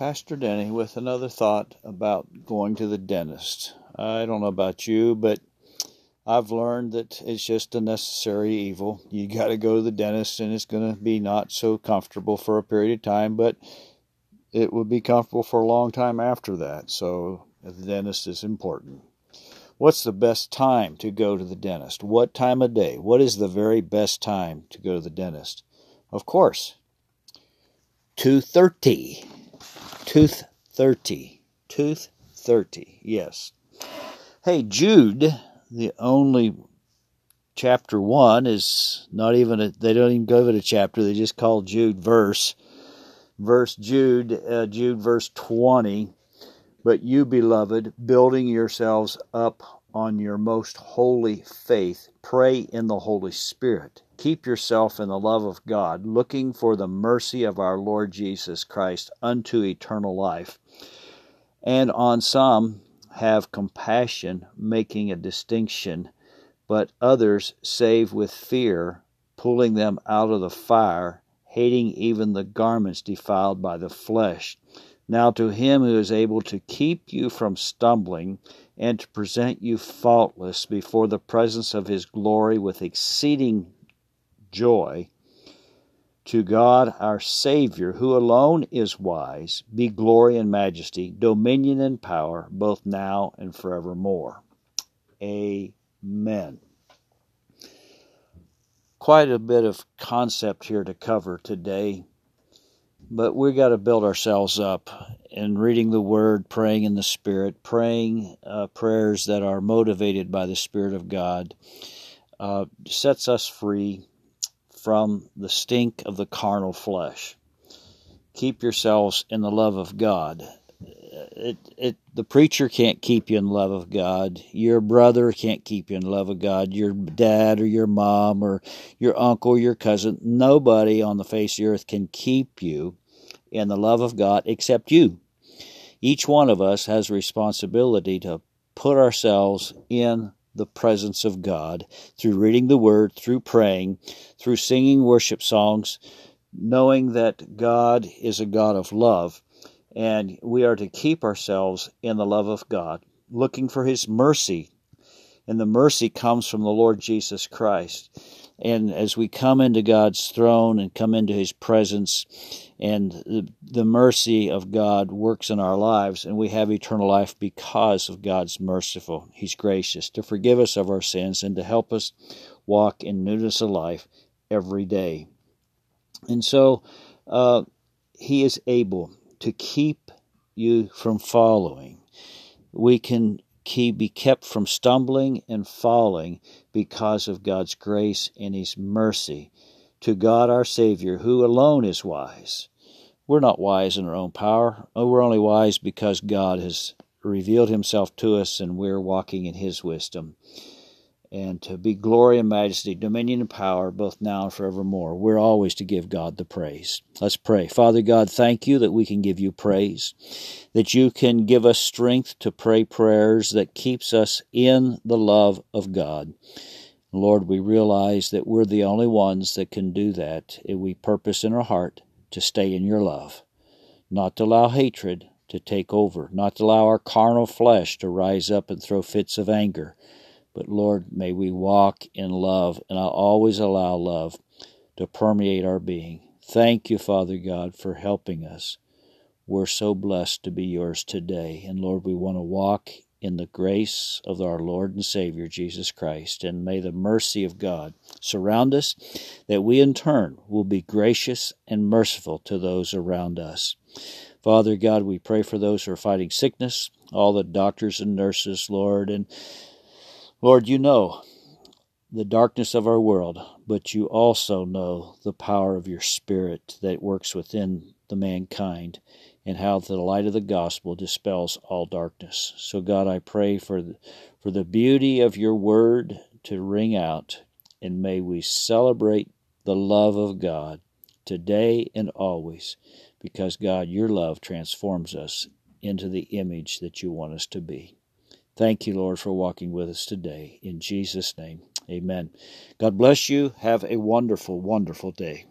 Pastor Denny with another thought about going to the dentist. I don't know about you, but I've learned that it's just a necessary evil. You got to go to the dentist, and it's going to be not so comfortable for a period of time, but it will be comfortable for a long time after that. So, the dentist is important. What's the best time to go to the dentist? What time of day? What is the very best time to go to the dentist? Of course, 230 Tooth 30. Tooth 30. Yes. Hey, Jude, the only chapter 1 is not even a, they don't even give it a chapter. They just call Jude verse. Verse Jude, uh, Jude verse 20. But you, beloved, building yourselves up on your most holy faith, pray in the Holy Spirit Keep yourself in the love of God, looking for the mercy of our Lord Jesus Christ unto eternal life. And on some have compassion, making a distinction, but others save with fear, pulling them out of the fire, hating even the garments defiled by the flesh. Now to him who is able to keep you from stumbling and to present you faultless before the presence of his glory with exceeding joy. To God our Savior, who alone is wise, be glory and majesty, dominion and power, both now and forevermore. Amen. Quite a bit of concept here to cover today, but we've got to build ourselves up in reading the Word, praying in the Spirit, praying uh, prayers that are motivated by the Spirit of God. Uh, sets us free from the stink of the carnal flesh. Keep yourselves in the love of God. It, it, the preacher can't keep you in love of God. Your brother can't keep you in love of God. Your dad or your mom or your uncle or your cousin. Nobody on the face of the earth can keep you in the love of God except you. Each one of us has responsibility to put ourselves in the presence of God through reading the Word, through praying, through singing worship songs, knowing that God is a God of love, and we are to keep ourselves in the love of God, looking for His mercy. And the mercy comes from the Lord Jesus Christ. And as we come into God's throne and come into His presence, and the, the mercy of God works in our lives, and we have eternal life because of God's merciful. He's gracious to forgive us of our sins and to help us walk in newness of life every day. And so, uh, He is able to keep you from following. We can keep, be kept from stumbling and falling because of God's grace and His mercy to God our Savior, who alone is wise. We're not wise in our own power. Oh, we're only wise because God has revealed Himself to us and we're walking in His wisdom. And to be glory and majesty, dominion and power, both now and forevermore. We're always to give God the praise. Let's pray. Father God, thank you that we can give you praise, that you can give us strength to pray prayers that keeps us in the love of God. Lord, we realize that we're the only ones that can do that. We purpose in our heart to stay in your love, not to allow hatred to take over, not to allow our carnal flesh to rise up and throw fits of anger. But Lord, may we walk in love, and I'll always allow love to permeate our being. Thank you, Father God, for helping us. We're so blessed to be yours today. And Lord, we want to walk in the grace of our Lord and Savior Jesus Christ. And may the mercy of God surround us, that we in turn will be gracious and merciful to those around us. Father God, we pray for those who are fighting sickness, all the doctors and nurses, Lord. And Lord, you know the darkness of our world, but you also know the power of your Spirit that works within the mankind and how the light of the gospel dispels all darkness. So, God, I pray for the, for the beauty of your word to ring out, and may we celebrate the love of God today and always, because, God, your love transforms us into the image that you want us to be. Thank you, Lord, for walking with us today. In Jesus' name, amen. God bless you. Have a wonderful, wonderful day.